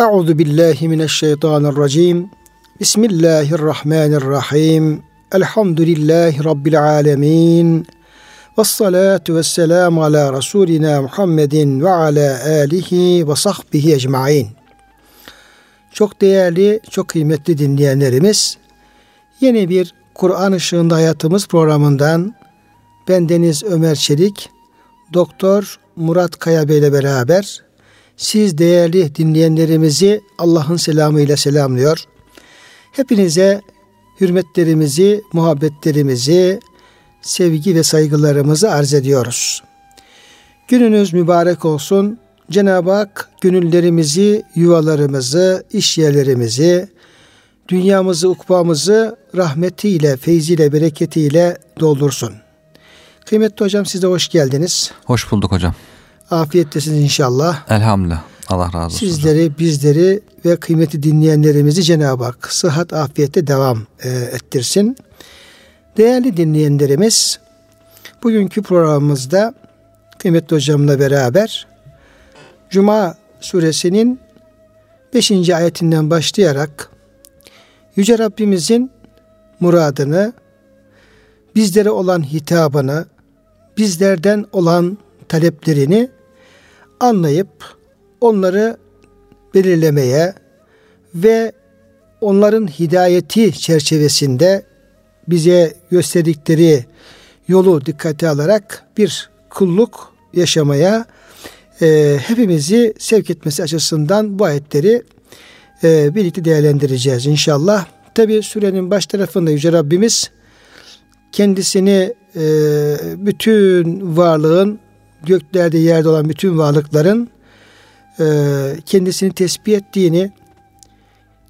Euzu billahi mineşşeytanirracim. Bismillahirrahmanirrahim. Elhamdülillahi rabbil alamin. Ves salatu vesselam ala rasulina Muhammedin ve ala alihi ve sahbihi ecmaîn. Çok değerli, çok kıymetli dinleyenlerimiz, yeni bir Kur'an ışığında hayatımız programından ben Deniz Ömer Çelik, Doktor Murat Kaya Bey ile beraber siz değerli dinleyenlerimizi Allah'ın selamıyla selamlıyor. Hepinize hürmetlerimizi, muhabbetlerimizi, sevgi ve saygılarımızı arz ediyoruz. Gününüz mübarek olsun. Cenab-ı Hak gönüllerimizi, yuvalarımızı, iş yerlerimizi, dünyamızı, ukbamızı rahmetiyle, feyziyle, bereketiyle doldursun. Kıymetli hocam siz de hoş geldiniz. Hoş bulduk hocam. Afiyettesiniz inşallah. Elhamdülillah. Allah razı olsun. Sizleri, hocam. bizleri ve kıymeti dinleyenlerimizi Cenab-ı Hak sıhhat, afiyette devam e, ettirsin. Değerli dinleyenlerimiz, bugünkü programımızda kıymetli hocamla beraber Cuma suresinin 5. ayetinden başlayarak Yüce Rabbimizin muradını, bizlere olan hitabını, bizlerden olan taleplerini anlayıp onları belirlemeye ve onların hidayeti çerçevesinde bize gösterdikleri yolu dikkate alarak bir kulluk yaşamaya e, hepimizi sevk etmesi açısından bu ayetleri e, birlikte değerlendireceğiz inşallah. Tabi sürenin baş tarafında Yüce Rabbimiz kendisini e, bütün varlığın göklerde yerde olan bütün varlıkların e, kendisini tesbih ettiğini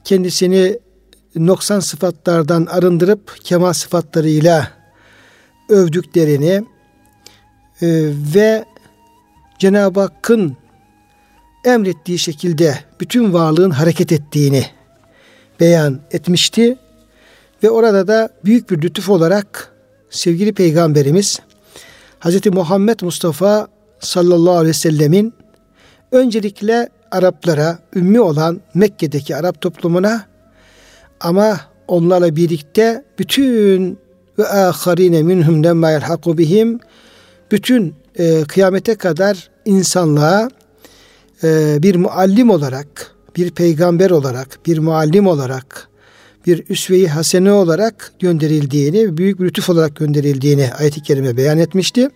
kendisini noksan sıfatlardan arındırıp kemal sıfatlarıyla övdüklerini e, ve Cenab-ı Hakk'ın emrettiği şekilde bütün varlığın hareket ettiğini beyan etmişti. Ve orada da büyük bir lütuf olarak sevgili peygamberimiz Hz. Muhammed Mustafa sallallahu aleyhi ve sellemin öncelikle Araplara, ümmi olan Mekke'deki Arap toplumuna ama onlarla birlikte bütün ve aharine minhum lemma yelhaku bihim bütün e, kıyamete kadar insanlığa e, bir muallim olarak, bir peygamber olarak, bir muallim olarak, bir üsve-i hasene olarak gönderildiğini, büyük bir lütuf olarak gönderildiğini ayet-i kerime beyan etmişti.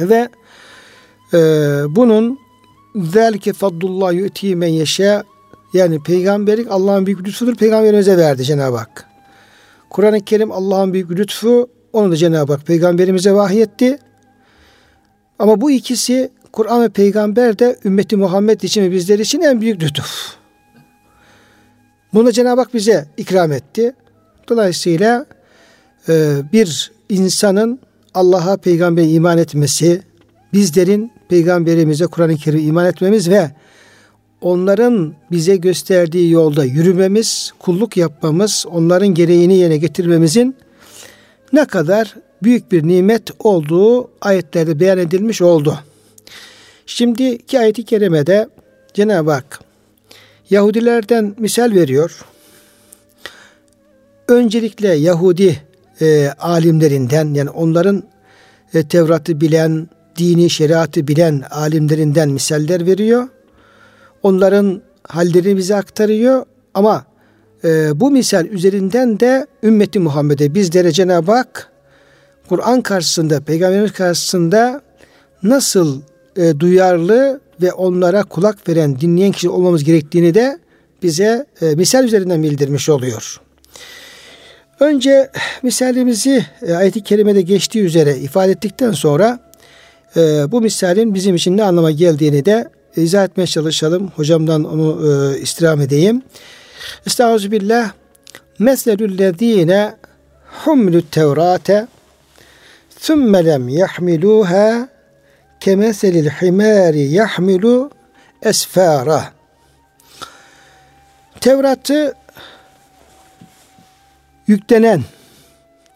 Ve e, bunun zelke faddullah yu'ti men yeşâ yani peygamberlik Allah'ın büyük lütfudur. Peygamberimize verdi Cenab-ı Hak. Kur'an-ı Kerim Allah'ın büyük lütfu. Onu da Cenab-ı Hak peygamberimize vahyetti. Ama bu ikisi Kur'an ve peygamber de ümmeti Muhammed için ve bizler için en büyük lütuf. Bunu Cenab-ı Hak bize ikram etti. Dolayısıyla e, bir insanın Allah'a peygamber iman etmesi, bizlerin peygamberimize Kur'an-ı Kerim iman etmemiz ve onların bize gösterdiği yolda yürümemiz, kulluk yapmamız, onların gereğini yerine getirmemizin ne kadar büyük bir nimet olduğu ayetlerde beyan edilmiş oldu. Şimdiki ayeti kerimede Cenab-ı Hak Yahudilerden misal veriyor. Öncelikle Yahudi e, alimlerinden yani onların e, Tevrat'ı bilen, dini şeriatı bilen alimlerinden misaller veriyor. Onların hallerini bize aktarıyor ama e, bu misal üzerinden de ümmeti Muhammed'e bizlere Cenab-ı Hak Kur'an karşısında, peygamberimiz karşısında nasıl e, duyarlı ve onlara kulak veren, dinleyen kişi olmamız gerektiğini de bize e, misal üzerinden bildirmiş oluyor. Önce misalimizi e, ayet-i kerimede geçtiği üzere ifade ettikten sonra e, bu misalin bizim için ne anlama geldiğini de izah etmeye çalışalım. Hocamdan onu e, istirham edeyim. Estağfirullah. Meselüllezine humlü tevrate thumme lem yahmiluha kemeselil himari yahmilu esfara. Tevrat'ı yüklenen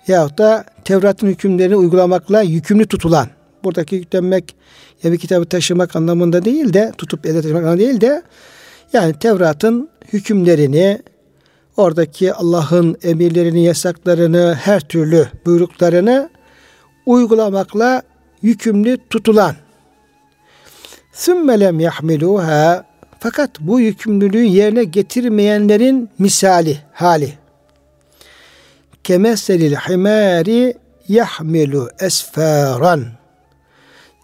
yahut da Tevrat'ın hükümlerini uygulamakla yükümlü tutulan buradaki yüklenmek ya bir kitabı taşımak anlamında değil de tutup elde taşımak anlamında değil de Yani Tevrat'ın hükümlerini, oradaki Allah'ın emirlerini, yasaklarını, her türlü buyruklarını uygulamakla yükümlü tutulan. Sümme lem yahmiluha fakat bu yükümlülüğü yerine getirmeyenlerin misali, hali. Kemeselil himari yahmilu esfaran.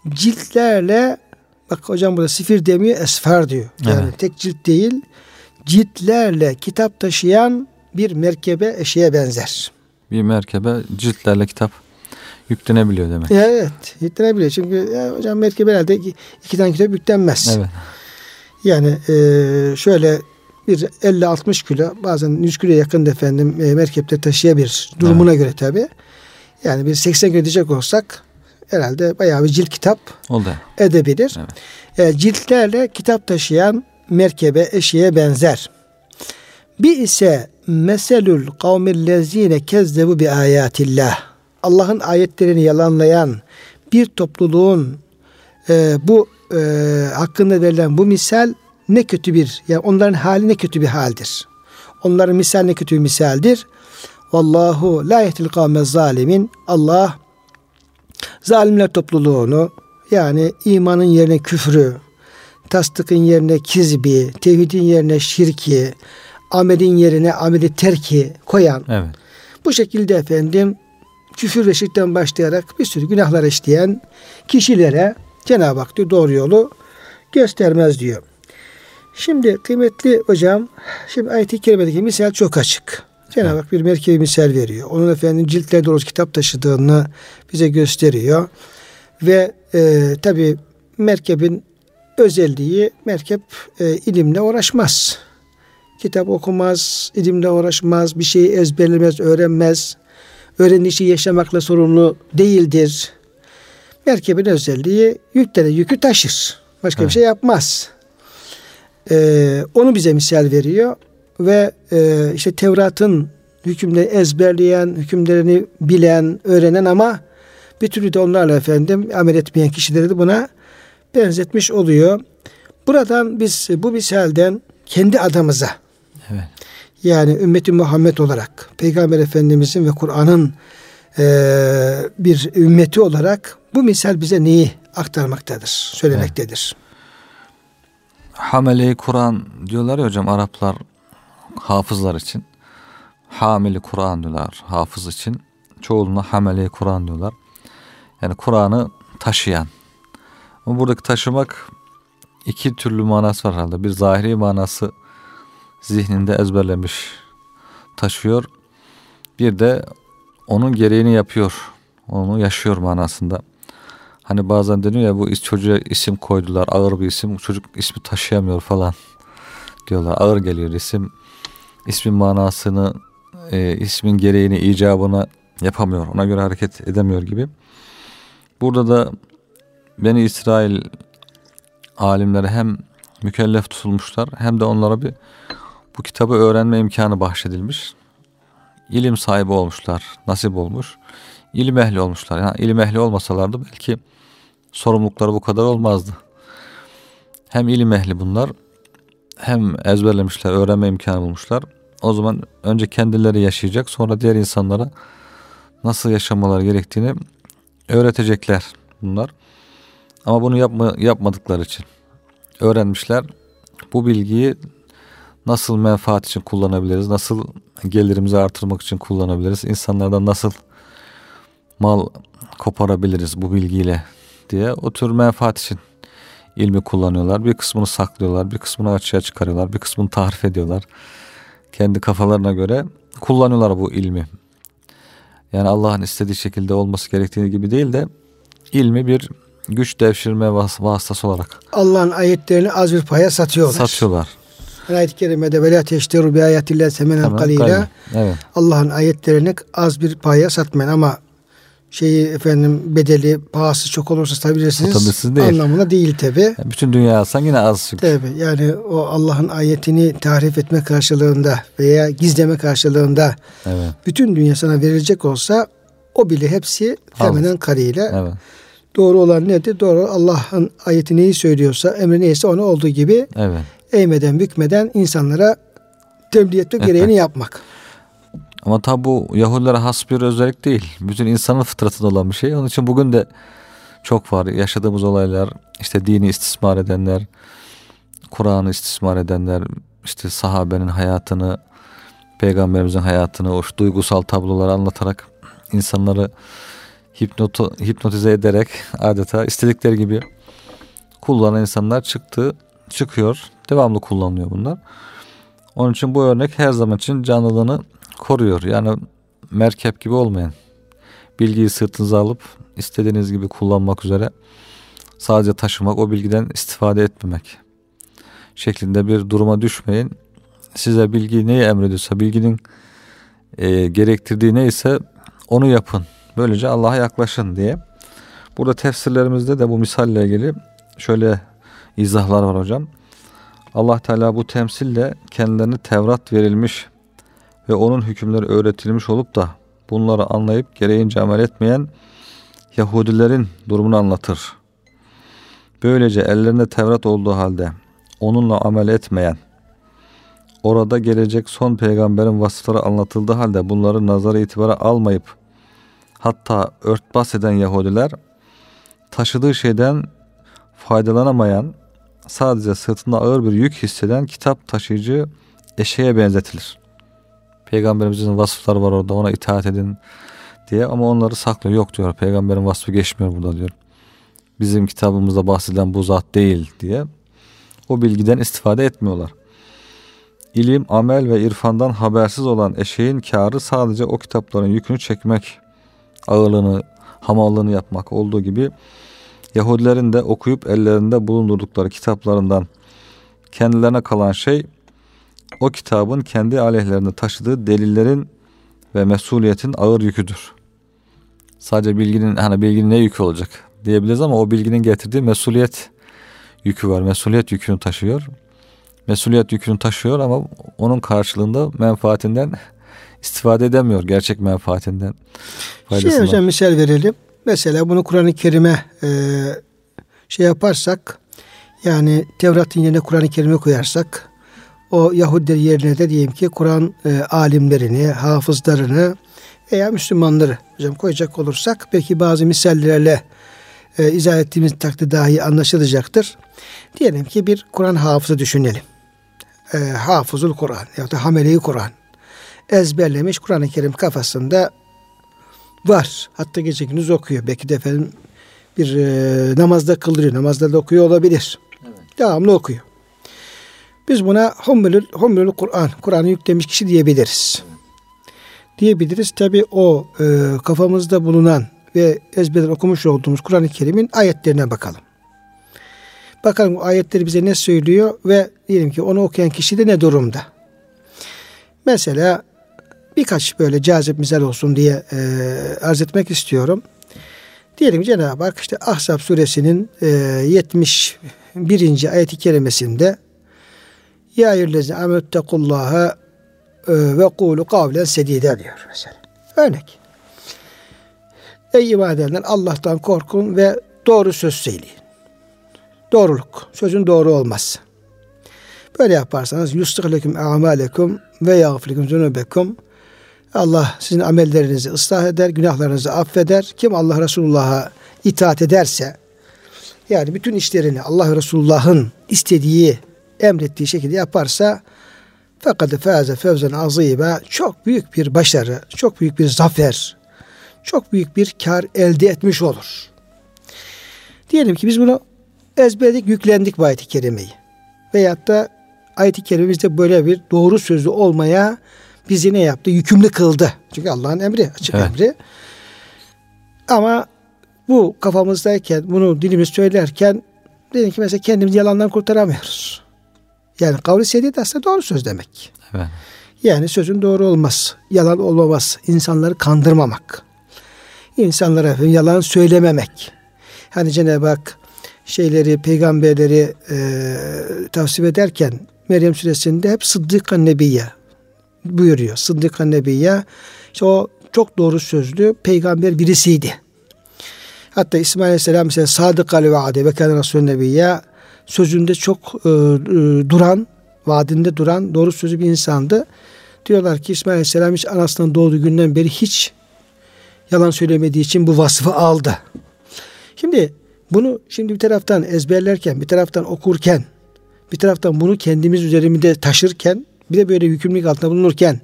Ciltlerle bak hocam burada sifir demiyor esfar diyor. Yani evet. tek cilt değil ciltlerle kitap taşıyan bir merkebe eşeğe benzer. Bir merkebe ciltlerle kitap yüklenebiliyor demek. Evet yüklenebiliyor. Çünkü ya hocam merkebe herhalde iki, iki tane kitap yüklenmez. Evet. Yani e, şöyle bir 50-60 kilo bazen 100 kilo yakın efendim e, merkepte taşıyabilir. Durumuna evet. göre tabi. Yani bir 80 kilo diyecek olsak herhalde bayağı bir cilt kitap Oldu. edebilir. Evet. E, ciltlerle kitap taşıyan merkebe eşeğe benzer. Bir ise meselül kavmillezine kezzebu bi ayatillah. Allah'ın ayetlerini yalanlayan bir topluluğun e, bu e, hakkında verilen bu misal ne kötü bir yani onların hali ne kötü bir haldir. Onların misal ne kötü bir misaldir. Vallahu la yehdil kavme zalimin. Allah zalimler topluluğunu yani imanın yerine küfrü, tasdıkın yerine kizbi, tevhidin yerine şirki, amelin yerine ameli terki koyan. Evet. Bu şekilde efendim küfür ve şirkten başlayarak bir sürü günahlar işleyen kişilere Cenab-ı Hak diyor doğru yolu göstermez diyor. Şimdi kıymetli hocam, şimdi ayet-i kerimedeki misal çok açık. Cenab-ı Hak bir merkebi misal veriyor. Onun efendim ciltler dolu kitap taşıdığını bize gösteriyor. Ve e, tabi merkebin özelliği merkep e, ilimle uğraşmaz. Kitap okumaz, ilimle uğraşmaz, bir şeyi ezberlemez, öğrenmez. Öğrenişi yaşamakla sorumlu değildir. Merkebin özelliği yüklere yükü taşır. Başka evet. bir şey yapmaz. Ee, onu bize misal veriyor ve e, işte Tevrat'ın hükümleri ezberleyen, hükümlerini bilen, öğrenen ama bir türlü de onlarla efendim amel etmeyen kişileri de buna benzetmiş oluyor. Buradan biz bu misalden kendi adamıza evet. Yani ümmeti Muhammed olarak Peygamber Efendimizin ve Kur'an'ın e, bir ümmeti olarak bu misal bize neyi aktarmaktadır, söylemektedir? Evet. Hamele-i Kur'an diyorlar ya hocam Araplar hafızlar için. Hamili Kur'an diyorlar hafız için. Çoğuluna hamele-i Kur'an diyorlar. Yani Kur'an'ı taşıyan, ama buradaki taşımak iki türlü manası var herhalde. Bir zahiri manası zihninde ezberlemiş taşıyor. Bir de onun gereğini yapıyor. Onu yaşıyor manasında. Hani bazen deniyor ya bu çocuğa isim koydular. Ağır bir isim. Çocuk ismi taşıyamıyor falan diyorlar. Ağır geliyor isim. İsmin manasını, e, ismin gereğini, icabını yapamıyor. Ona göre hareket edemiyor gibi. Burada da Beni İsrail alimleri hem mükellef tutulmuşlar hem de onlara bir bu kitabı öğrenme imkanı bahşedilmiş. İlim sahibi olmuşlar, nasip olmuş. İlim ehli olmuşlar. Yani ilim ehli olmasalardı belki sorumlulukları bu kadar olmazdı. Hem ilim ehli bunlar hem ezberlemişler, öğrenme imkanı bulmuşlar. O zaman önce kendileri yaşayacak sonra diğer insanlara nasıl yaşamaları gerektiğini öğretecekler bunlar. Ama bunu yapma, yapmadıkları için öğrenmişler. Bu bilgiyi nasıl menfaat için kullanabiliriz? Nasıl gelirimizi artırmak için kullanabiliriz? İnsanlardan nasıl mal koparabiliriz bu bilgiyle diye o tür menfaat için ilmi kullanıyorlar. Bir kısmını saklıyorlar, bir kısmını açığa çıkarıyorlar, bir kısmını tarif ediyorlar. Kendi kafalarına göre kullanıyorlar bu ilmi. Yani Allah'ın istediği şekilde olması gerektiği gibi değil de ilmi bir güç devşirme vas vasıtası olarak. Allah'ın ayetlerini az bir paya satıyorlar. Satıyorlar. Ayet-i kerimede ve la teşteru bi ayatillah semenen kalile. Evet. Allah'ın ayetlerini az bir paya satmayın ama şeyi efendim bedeli pahası çok olursa satabilirsiniz değil. anlamına değil tabi. Yani bütün dünya alsan yine az çünkü. Tabi yani o Allah'ın ayetini tahrif etme karşılığında veya gizleme karşılığında evet. bütün dünya sana verilecek olsa o bile hepsi femenen kariyle. Evet. Doğru olan nedir? Doğru Allah'ın ayeti neyi söylüyorsa, emri neyse onu olduğu gibi evet. Eğmeden bükmeden insanlara tebliğ etmek gereğini yapmak. Ama tabi bu Yahudilere has bir özellik değil. Bütün insanın fıtratında olan bir şey. Onun için bugün de çok var. Yaşadığımız olaylar, işte dini istismar edenler, Kur'an'ı istismar edenler, işte sahabenin hayatını, peygamberimizin hayatını, o duygusal tabloları anlatarak insanları hipnotu, hipnotize ederek adeta istedikleri gibi kullanan insanlar çıktı, çıkıyor. Devamlı kullanılıyor bunlar. Onun için bu örnek her zaman için canlılığını koruyor. Yani merkep gibi olmayın. Bilgiyi sırtınıza alıp istediğiniz gibi kullanmak üzere sadece taşımak, o bilgiden istifade etmemek şeklinde bir duruma düşmeyin. Size bilgi neyi emrediyorsa, bilginin e, gerektirdiği neyse onu yapın. Böylece Allah'a yaklaşın diye. Burada tefsirlerimizde de bu misalle ilgili şöyle izahlar var hocam. Allah Teala bu temsille kendilerine Tevrat verilmiş ve onun hükümleri öğretilmiş olup da bunları anlayıp gereğince amel etmeyen Yahudilerin durumunu anlatır. Böylece ellerinde Tevrat olduğu halde onunla amel etmeyen, orada gelecek son peygamberin vasıfları anlatıldığı halde bunları nazara itibara almayıp hatta örtbas eden Yahudiler taşıdığı şeyden faydalanamayan sadece sırtında ağır bir yük hisseden kitap taşıyıcı eşeğe benzetilir. Peygamberimizin vasıfları var orada ona itaat edin diye ama onları saklıyor. Yok diyor peygamberin vasfı geçmiyor burada diyor. Bizim kitabımızda bahsedilen bu zat değil diye o bilgiden istifade etmiyorlar. İlim, amel ve irfandan habersiz olan eşeğin karı sadece o kitapların yükünü çekmek, ağırlığını, hamallığını yapmak olduğu gibi Yahudilerin de okuyup ellerinde bulundurdukları kitaplarından kendilerine kalan şey o kitabın kendi aleyhlerinde taşıdığı delillerin ve mesuliyetin ağır yüküdür. Sadece bilginin hani bilginin ne yükü olacak diyebiliriz ama o bilginin getirdiği mesuliyet yükü var. Mesuliyet yükünü taşıyor. Mesuliyet yükünü taşıyor ama onun karşılığında menfaatinden istifade edemiyor. Gerçek menfaatinden. Şey hocam misal verelim. Mesela bunu Kur'an-ı Kerim'e e, şey yaparsak yani Tevrat'ın yerine Kur'an-ı Kerim'e koyarsak o Yahudiler yerine de diyelim ki Kur'an e, alimlerini, hafızlarını veya Müslümanları hocam koyacak olursak belki bazı misallerle e, izah ettiğimiz takdirde dahi anlaşılacaktır. Diyelim ki bir Kur'an hafızı düşünelim. E, hafızul Kur'an ya da hameleyi Kur'an ezberlemiş Kur'an-ı Kerim kafasında var. Hatta gece gündüz okuyor. Belki de efendim bir e, namazda kıldırıyor. Namazda da okuyor olabilir. Evet. Devamlı okuyor. Biz buna hummülül, hummülül Kur'an, Kur'an'ı yüklemiş kişi diyebiliriz. Evet. Diyebiliriz. Tabi o e, kafamızda bulunan ve ezberden okumuş olduğumuz Kur'an-ı Kerim'in ayetlerine bakalım. Bakalım bu ayetleri bize ne söylüyor ve diyelim ki onu okuyan kişi de ne durumda? Mesela birkaç böyle cazip misal olsun diye e, arz etmek istiyorum. Diyelim Cenab-ı Hak işte Ahzab suresinin e, 71. ayeti kerimesinde Ya eyyühellezine amettekullaha e, ve kulu kavlen sedide diyor mesela. Örnek. Ey iman Allah'tan korkun ve doğru söz söyleyin. Doğruluk. Sözün doğru olmaz. Böyle yaparsanız yustıhleküm amalekum ve yağfirkum zunubekum Allah sizin amellerinizi ıslah eder, günahlarınızı affeder. Kim Allah Resulullah'a itaat ederse yani bütün işlerini Allah Resulullah'ın istediği, emrettiği şekilde yaparsa fakat faze fevzen azîbe çok büyük bir başarı, çok büyük bir zafer, çok büyük bir kar elde etmiş olur. Diyelim ki biz bunu ezberledik, yüklendik bu ayet-i kerimeyi. Veyahut da ayet-i kerimemizde böyle bir doğru sözü olmaya bizi ne yaptı? Yükümlü kıldı. Çünkü Allah'ın emri, açık evet. emri. Ama bu kafamızdayken, bunu dilimiz söylerken dedim ki mesela kendimizi yalandan kurtaramıyoruz. Yani kavli sedid aslında doğru söz demek. Evet. Yani sözün doğru olmaz, yalan olmamaz, insanları kandırmamak. İnsanlara yalan söylememek. Hani Cenab-ı Hak şeyleri, peygamberleri e, tavsiye ederken Meryem suresinde hep Sıddık Nebiye buyuruyor. Sıddık Nebiye işte o çok doğru sözlü peygamber birisiydi. Hatta İsmail Aleyhisselam mesela sadık ve vaade ve kâne Resulü Nebiye sözünde çok e, e, duran, vaadinde duran doğru sözü bir insandı. Diyorlar ki İsmail Aleyhisselam hiç anasından doğduğu günden beri hiç yalan söylemediği için bu vasfı aldı. Şimdi bunu şimdi bir taraftan ezberlerken, bir taraftan okurken, bir taraftan bunu kendimiz üzerimizde taşırken, bir de böyle yükümlülük altında bulunurken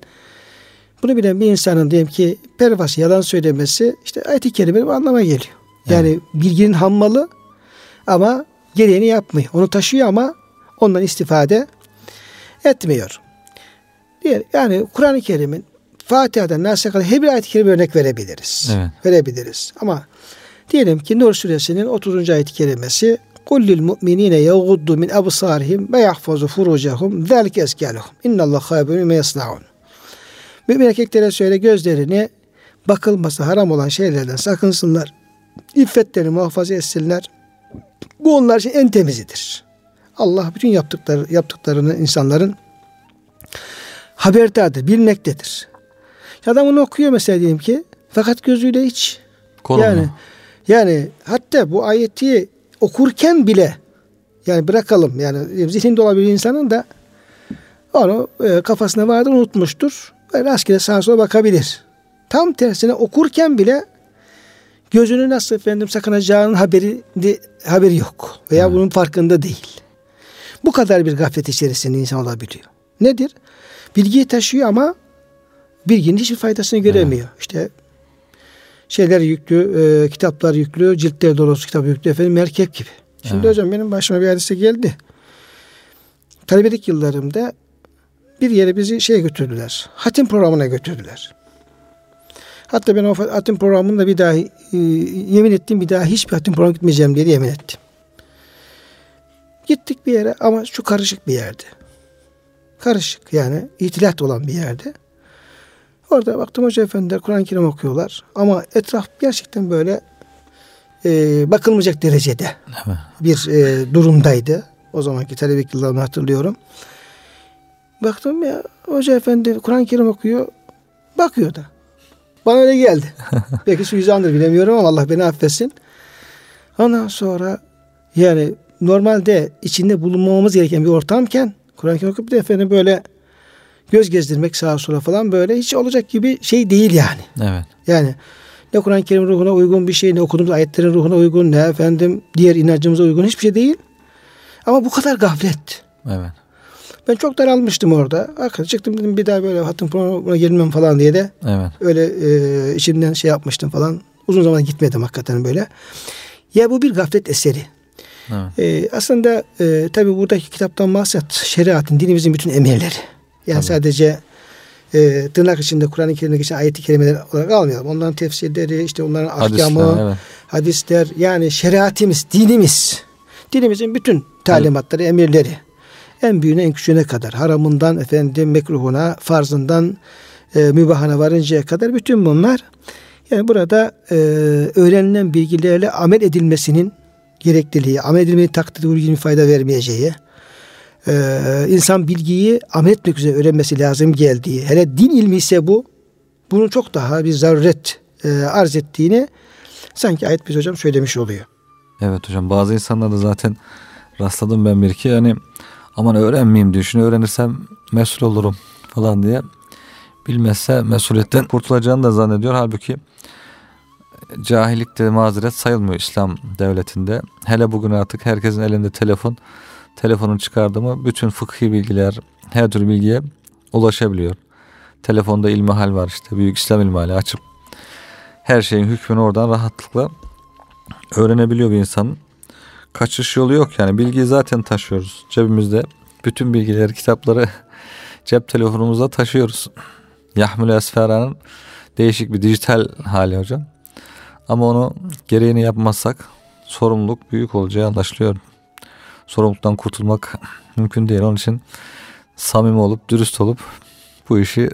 bunu bilen bir insanın diyelim ki pervası yalan söylemesi işte ayet-i kerimenin anlama geliyor. Yani evet. bilginin hammalı ama gereğini yapmıyor. Onu taşıyor ama ondan istifade etmiyor. Diğer, yani Kur'an-ı Kerim'in Fatiha'dan Nas'a kadar her bir ayet-i kerime örnek verebiliriz. Evet. Verebiliriz. Ama diyelim ki Nur suresinin 30. ayet-i kerimesi Kul lil mu'minine yaguddu min absarihim ve yahfazu furucahum zelike eskeluhum. İnnallah habirun me yasnaun. Mümin erkeklere söyle gözlerini bakılması haram olan şeylerden sakınsınlar. İffetlerini muhafaza etsinler. Bu onlar için en temizidir. Allah bütün yaptıkları, yaptıklarını insanların haberdardır, bilmektedir. Adam onu okuyor mesela diyelim ki fakat gözüyle hiç Korunma. yani yani hatta bu ayeti okurken bile yani bırakalım yani zihninde olabilir insanın da onu e, kafasına vardır unutmuştur. Ve rastgele sağa sola bakabilir. Tam tersine okurken bile gözünü nasıl efendim sakınacağının haberi haberi yok veya hmm. bunun farkında değil. Bu kadar bir gaflet içerisinde insan olabiliyor. Nedir? Bilgiyi taşıyor ama bilginin hiçbir faydasını göremiyor. Hmm. İşte şeyler yüklü, e, kitaplar yüklü, ciltler dolusu kitap yüklü efendim merkep gibi. Şimdi evet. hocam benim başıma bir hadise geldi. Talebelik yıllarımda bir yere bizi şey götürdüler. Hatim programına götürdüler. Hatta ben o hatim programında bir daha e, yemin ettim bir daha hiçbir hatim programı gitmeyeceğim diye yemin ettim. Gittik bir yere ama şu karışık bir yerde. Karışık yani itilat olan bir yerde. Orada baktım hoca efendiler Kur'an-ı Kerim okuyorlar. Ama etraf gerçekten böyle e, bakılmayacak derecede evet. bir e, durumdaydı. O zamanki talebe yıllarını hatırlıyorum. Baktım ya hoca efendi Kur'an-ı Kerim okuyor. Bakıyor da. Bana öyle geldi. Belki su yüzandır bilemiyorum ama Allah beni affetsin. Ondan sonra yani normalde içinde bulunmamamız gereken bir ortamken Kur'an-ı Kerim okuyup da efendim böyle göz gezdirmek sağa sola falan böyle hiç olacak gibi şey değil yani. Evet. Yani ne Kur'an-ı Kerim ruhuna uygun bir şey, ne okuduğumuz ayetlerin ruhuna uygun, ne efendim diğer inancımıza uygun hiçbir şey değil. Ama bu kadar gaflet. Evet. Ben çok daralmıştım orada. Arkadaş çıktım dedim bir daha böyle hatun programına gelmem falan diye de. Evet. Öyle e, içimden şey yapmıştım falan. Uzun zaman gitmedim hakikaten böyle. Ya bu bir gaflet eseri. Evet. E, aslında e, tabi buradaki kitaptan maksat şeriatın, dinimizin bütün emirleri. Yani tabii. sadece e, tırnak içinde Kur'an-ı Kerim'de geçen ayeti kelimeler olarak almayalım. Onların tefsirleri, işte onların ahkamı, hadisler, evet. hadisler yani şeriatimiz, dinimiz. Dinimizin bütün talimatları, evet. emirleri. En büyüğüne en küçüğüne kadar. Haramından efendim mekruhuna, farzından e, mübahana varıncaya kadar bütün bunlar yani burada e, öğrenilen bilgilerle amel edilmesinin gerekliliği, amel edilmenin takdirde uygun fayda vermeyeceği, e, insan bilgiyi amel etmek üzere öğrenmesi lazım geldiği, hele din ilmi ise bu, bunun çok daha bir zaruret e, arz ettiğini sanki ayet biz hocam söylemiş oluyor. Evet hocam bazı insanlar da zaten rastladım ben bir iki yani aman öğrenmeyeyim diyor. Şunu öğrenirsem mesul olurum falan diye. Bilmezse mesuliyetten kurtulacağını da zannediyor. Halbuki cahillik de mazeret sayılmıyor İslam devletinde. Hele bugün artık herkesin elinde telefon. Telefonun çıkardı mı bütün fıkhi bilgiler, her tür bilgiye ulaşabiliyor. Telefonda ilmihal var işte büyük İslam ilmihali açıp her şeyin hükmünü oradan rahatlıkla öğrenebiliyor bir insan kaçış yolu yok yani bilgiyi zaten taşıyoruz cebimizde. Bütün bilgileri, kitapları cep telefonumuzda taşıyoruz. Yahmül Esfera'nın değişik bir dijital hali hocam. Ama onu gereğini yapmazsak sorumluluk büyük olacağı anlaşılıyor. Sorumluluktan kurtulmak mümkün değil. Onun için samimi olup, dürüst olup bu işi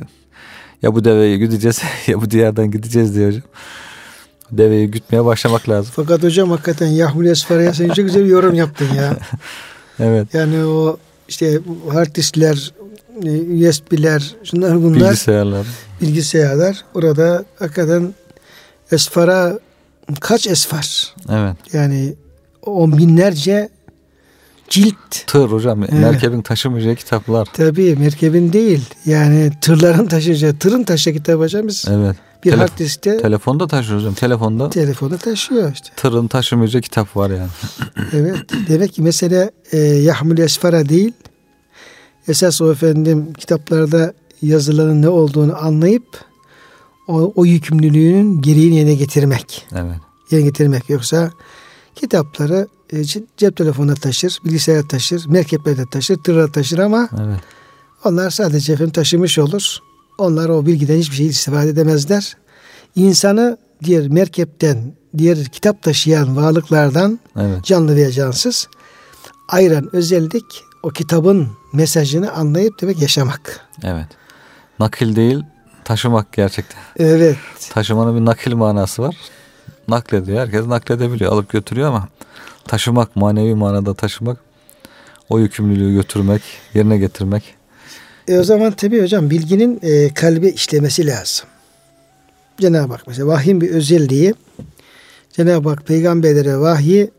ya bu deveyi gideceğiz ya bu diğerden gideceğiz diyor hocam deveyi gütmeye başlamak lazım. Fakat hocam hakikaten Yahmul Esfera'ya sen çok güzel bir yorum yaptın ya. evet. Yani o işte hard diskler, USB'ler, şunlar bunlar. Bilgisayarlar. Bilgisayarlar. Orada hakikaten esfara kaç esfar? Evet. Yani on binlerce cilt. Tır hocam. Evet. Merkebin taşımayacağı kitaplar. Tabii merkebin değil. Yani tırların taşıyacağı. Tırın taşıyacağı kitap hocam biz. Evet. Bir Telef- hard diskte. Telefonda taşıyor hocam. Telefonda. Telefonda taşıyor işte. Tırın taşımayacağı kitap var yani. evet. Demek ki mesele e, Yahmül Esfara değil. Esas o efendim kitaplarda yazıların ne olduğunu anlayıp o, o yükümlülüğünün gereğini yerine getirmek. Evet. Yerine getirmek. Yoksa kitapları e, cep telefonuna taşır, bilgisayara taşır, merkeplerde taşır, tırla taşır ama evet. onlar sadece efendim taşımış olur. Onlar o bilgiden hiçbir şey istifade edemezler. İnsanı diğer merkepten, diğer kitap taşıyan varlıklardan evet. canlı veya cansız ayıran özellik o kitabın mesajını anlayıp demek yaşamak. Evet. Nakil değil, taşımak gerçekten. Evet. Taşımanın bir nakil manası var. Naklediyor. Herkes nakledebiliyor. Alıp götürüyor ama taşımak, manevi manada taşımak, o yükümlülüğü götürmek, yerine getirmek. E o zaman tabi hocam bilginin e, kalbe işlemesi lazım. Cenab-ı Hak mesela vahyin bir özelliği Cenab-ı Hak peygamberlere vahyi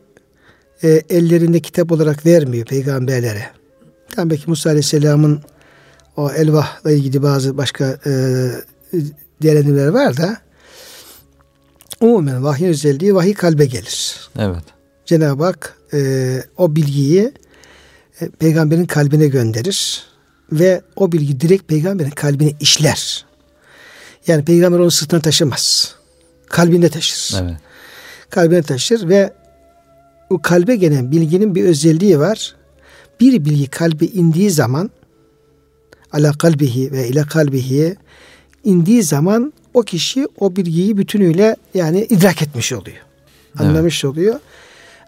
e, ellerinde kitap olarak vermiyor peygamberlere. Tam belki Musa Aleyhisselam'ın o elvahla ilgili bazı başka e, değerlendirmeler var da umumen vahyin özelliği vahiy kalbe gelir. Evet. Cenab-ı Hak e, o bilgiyi e, peygamberin kalbine gönderir ve o bilgi direkt peygamberin kalbine işler. Yani peygamber onu sırtına taşımaz. Kalbinde taşır. Evet. Kalbine taşır ve o kalbe gelen bilginin bir özelliği var. Bir bilgi kalbe indiği zaman ala kalbihi ve ile kalbihi indiği zaman o kişi o bilgiyi bütünüyle yani idrak etmiş oluyor. Anlamış evet. oluyor.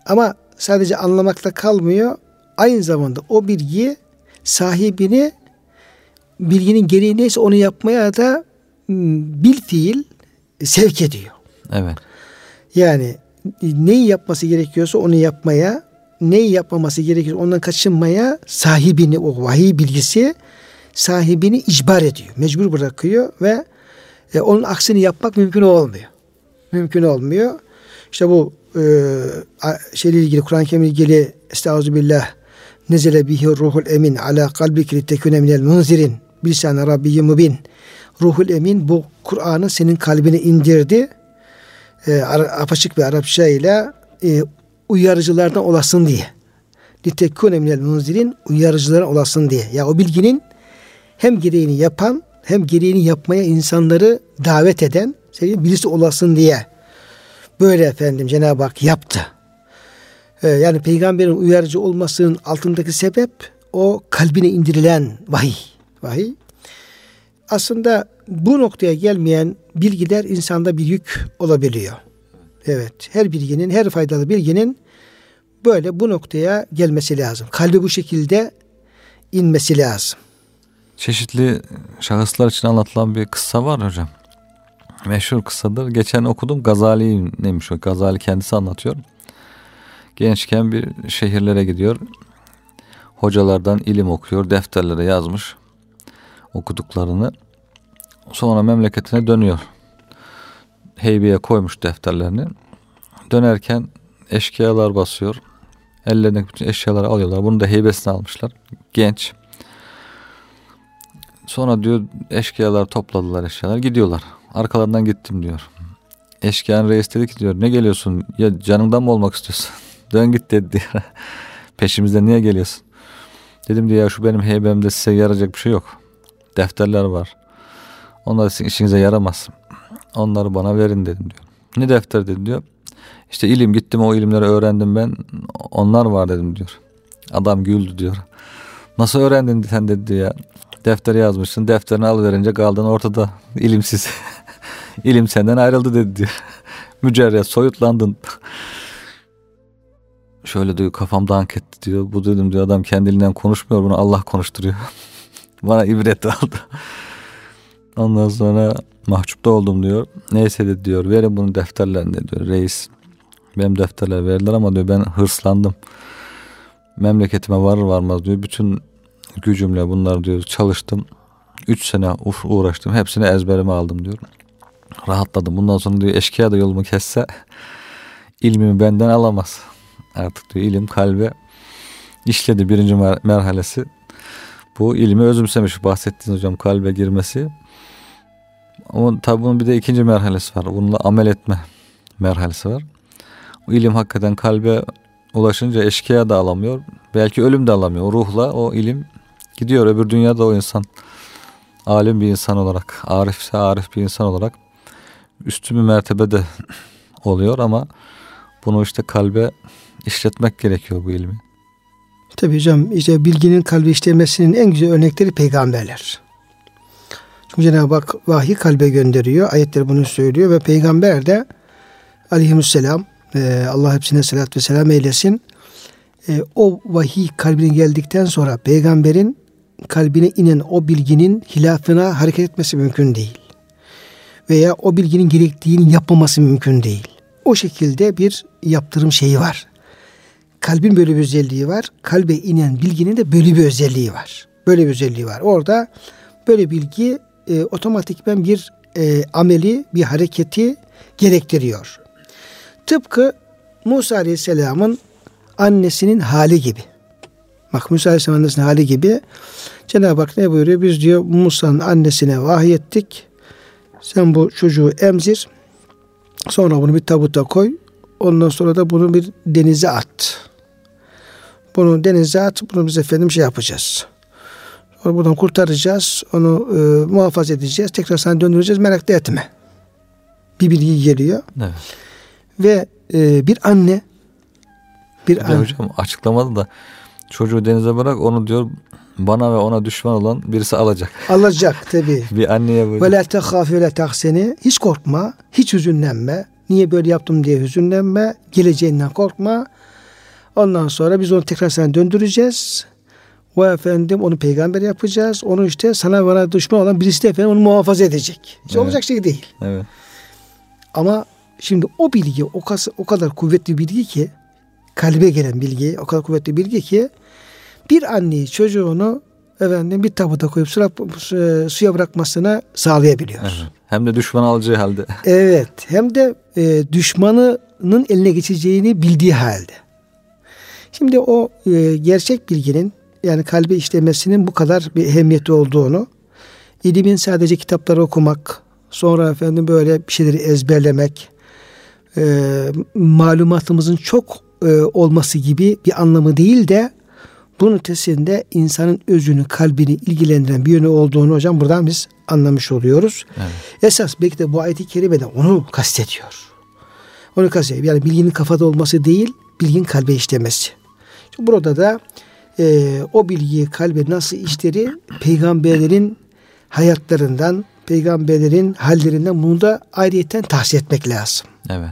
Ama sadece anlamakla kalmıyor. Aynı zamanda o bilgi sahibini bilginin gereği neyse onu yapmaya da hmm, bil fiil sevk ediyor. Evet. Yani neyi yapması gerekiyorsa onu yapmaya, neyi yapmaması gerekiyorsa ondan kaçınmaya sahibini o vahiy bilgisi sahibini icbar ediyor. Mecbur bırakıyor ve e, onun aksini yapmak mümkün olmuyor. Mümkün olmuyor. İşte bu e, şeyle ilgili Kur'an-ı Kerim'le ilgili Estağfirullah nezele bihi ruhul emin ala kalbiki litekune minel munzirin bilsane rabbiyi mubin ruhul emin bu Kur'an'ı senin kalbine indirdi. E, apaçık bir Arapça ile e, uyarıcılardan olasın diye. Litekune minel munzirin uyarıcılara olasın diye. Ya o bilginin hem gereğini yapan hem gereğini yapmaya insanları davet eden birisi olasın diye böyle efendim Cenab-ı Hak yaptı. Ee, yani peygamberin uyarıcı olmasının altındaki sebep o kalbine indirilen vahiy. Vahiy. Aslında bu noktaya gelmeyen bilgiler insanda bir yük olabiliyor. Evet, her bilginin, her faydalı bilginin böyle bu noktaya gelmesi lazım. Kalbi bu şekilde inmesi lazım. Çeşitli şahıslar için anlatılan bir kıssa var hocam. Meşhur kıssadır. Geçen okudum. Gazali neymiş o? Gazali kendisi anlatıyor. Gençken bir şehirlere gidiyor. Hocalardan ilim okuyor. Defterlere yazmış okuduklarını. Sonra memleketine dönüyor. Heybeye koymuş defterlerini. Dönerken eşkıyalar basıyor. Ellerindeki bütün eşyaları alıyorlar. Bunu da heybesine almışlar. Genç. Sonra diyor eşkıyalar topladılar eşyalar gidiyorlar. Arkalarından gittim diyor. Eşkıyanın reis dedi ki diyor ne geliyorsun ya canından mı olmak istiyorsun? Dön git dedi diyor. Peşimizde niye geliyorsun? Dedim diyor ya şu benim heybemde size yarayacak bir şey yok. Defterler var. Onlar sizin işinize yaramaz. Onları bana verin dedim diyor. Ne defter dedi diyor. İşte ilim gittim o ilimleri öğrendim ben. Onlar var dedim diyor. Adam güldü diyor. Nasıl öğrendin sen dedi ya. Defteri yazmışsın. Defterini alıverince kaldın ortada ilimsiz. İlim senden ayrıldı dedi diyor. Mücerret soyutlandın. Şöyle diyor kafam dank etti diyor. Bu dedim diyor adam kendiliğinden konuşmuyor bunu Allah konuşturuyor. Bana ibret aldı. Ondan sonra mahcup da oldum diyor. Neyse de diyor verin bunu defterlerine diyor reis. Benim defterler verdiler ama diyor ben hırslandım. Memleketime varır varmaz diyor. Bütün gücümle bunlar diyor çalıştım. Üç sene uğraştım. Hepsini ezberime aldım diyor. Rahatladım. Bundan sonra diyor eşkıya da yolumu kesse ilmimi benden alamaz. Artık diyor ilim kalbe işledi birinci merhalesi. Bu ilmi özümsemiş bahsettiğiniz hocam kalbe girmesi. Ama tabi bunun bir de ikinci merhalesi var. Bununla amel etme merhalesi var. O ilim hakikaten kalbe ulaşınca eşkıya da alamıyor. Belki ölüm de alamıyor. O ruhla o ilim gidiyor. Öbür dünyada o insan alim bir insan olarak, arifse arif bir insan olarak üstü bir mertebede oluyor ama bunu işte kalbe işletmek gerekiyor bu ilmi. Tabii hocam işte bilginin kalbe işlemesinin en güzel örnekleri peygamberler. Çünkü Cenab-ı Hak vahiy kalbe gönderiyor. Ayetler bunu söylüyor ve peygamber de aleyhisselam e, Allah hepsine selat ve selam eylesin. E, o vahiy kalbine geldikten sonra peygamberin kalbine inen o bilginin hilafına hareket etmesi mümkün değil. Veya o bilginin gerektiğini yapmaması mümkün değil. O şekilde bir yaptırım şeyi var. Kalbin böyle bir özelliği var. Kalbe inen bilginin de böyle bir özelliği var. Böyle bir özelliği var. Orada böyle bilgi e, otomatikmen bir e, ameli, bir hareketi gerektiriyor. Tıpkı Musa Aleyhisselam'ın annesinin hali gibi. Bak Musa Aleyhisselam'ın annesinin hali gibi Cenab-ı Hak ne buyuruyor? Biz diyor Musa'nın annesine vahiy ettik. Sen bu çocuğu emzir. Sonra bunu bir tabuta koy. Ondan sonra da bunu bir denize at. Bunu denize at. Bunu biz efendim şey yapacağız. Onu buradan kurtaracağız. Onu e, muhafaza edeceğiz. Tekrar sana döndüreceğiz. Merak da etme. Bir bilgi geliyor. Evet. Ve e, bir anne bir, bir anne. hocam açıklamadı da çocuğu denize bırak onu diyor bana ve ona düşman olan birisi alacak. Alacak tabi. bir anneye böyle. Ve la tehâfi ve la tahseni. Hiç korkma. Hiç hüzünlenme. Niye böyle yaptım diye hüzünlenme. Geleceğinden korkma. Ondan sonra biz onu tekrar sana döndüreceğiz. O efendim onu peygamber yapacağız. Onu işte sana bana düşman olan birisi de efendim onu muhafaza edecek. Hiç evet. olacak şey değil. Evet. Ama şimdi o bilgi o, o kadar kuvvetli bilgi ki kalbe gelen bilgi o kadar kuvvetli bilgi ki bir anneyi çocuğunu efendim bir tabuta koyup suya, suya bırakmasına sağlayabiliyor. Evet. Hem de düşman alacağı halde. Evet. Hem de e, düşmanının eline geçeceğini bildiği halde. Şimdi o e, gerçek bilginin yani kalbe işlemesinin bu kadar bir ehemmiyeti olduğunu, ilimin sadece kitapları okumak, sonra efendim böyle bir şeyleri ezberlemek, e, malumatımızın çok e, olması gibi bir anlamı değil de bunun ötesinde insanın özünü, kalbini ilgilendiren bir yönü olduğunu hocam buradan biz anlamış oluyoruz. Evet. Esas belki de bu ayet-i kerimede onu kastediyor. Onu kastediyor. Yani bilginin kafada olması değil, bilginin kalbe işlemesi. Şimdi burada da e, o bilgiyi kalbe nasıl işleri peygamberlerin hayatlarından, peygamberlerin hallerinden bunu da ayrıyeten tahsis etmek lazım. Evet.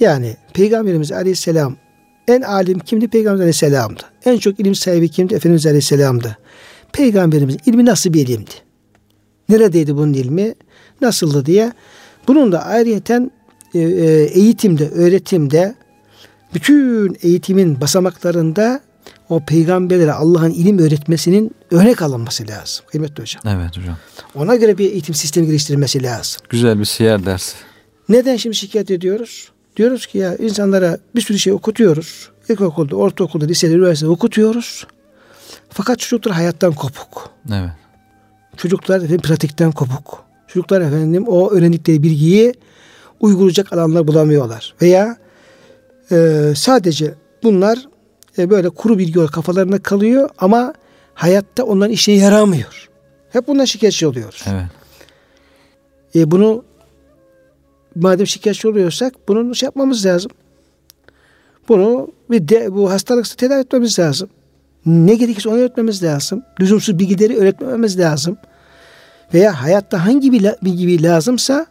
Yani Peygamberimiz Aleyhisselam en alim kimdi? Peygamber Aleyhisselam'dı. En çok ilim sahibi kimdi? Efendimiz Aleyhisselam'dı. Peygamberimiz ilmi nasıl bir ilimdi? Neredeydi bunun ilmi? Nasıldı diye. Bunun da ayrıyeten e, e, eğitimde, öğretimde bütün eğitimin basamaklarında o peygamberlere Allah'ın ilim öğretmesinin örnek alınması lazım. Kıymetli hocam. Evet hocam. Ona göre bir eğitim sistemi geliştirilmesi lazım. Güzel bir siyer dersi. Neden şimdi şikayet ediyoruz? Diyoruz ki ya insanlara bir sürü şey okutuyoruz. İlkokulda, ortaokulda, lisede, üniversitede okutuyoruz. Fakat çocuklar hayattan kopuk. Evet. Çocuklar efendim pratikten kopuk. Çocuklar efendim o öğrendikleri bilgiyi uygulayacak alanlar bulamıyorlar. Veya e, sadece bunlar e, böyle kuru bilgi olarak kafalarında kalıyor ama hayatta onların işine yaramıyor. Hep bundan şikayetçi oluyoruz. Evet. E, bunu madem şikayetçi oluyorsak bunu şey yapmamız lazım. Bunu bir de, bu hastalıksı tedavi etmemiz lazım. Ne gerekirse onu öğretmemiz lazım. Lüzumsuz bilgileri öğretmememiz lazım. Veya hayatta hangi bir bilgi lazımsa